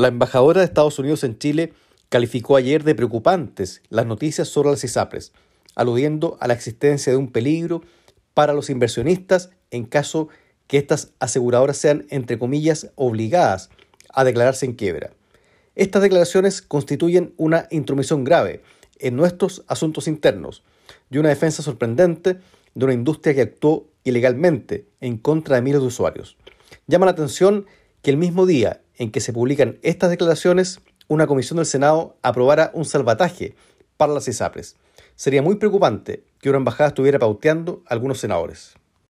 La embajadora de Estados Unidos en Chile calificó ayer de preocupantes las noticias sobre las ISAPRES, aludiendo a la existencia de un peligro para los inversionistas en caso que estas aseguradoras sean, entre comillas, obligadas a declararse en quiebra. Estas declaraciones constituyen una intromisión grave en nuestros asuntos internos y una defensa sorprendente de una industria que actuó ilegalmente en contra de miles de usuarios. Llama la atención que el mismo día en que se publican estas declaraciones, una comisión del Senado aprobara un salvataje para las ISAPRES. Sería muy preocupante que una embajada estuviera pauteando a algunos senadores.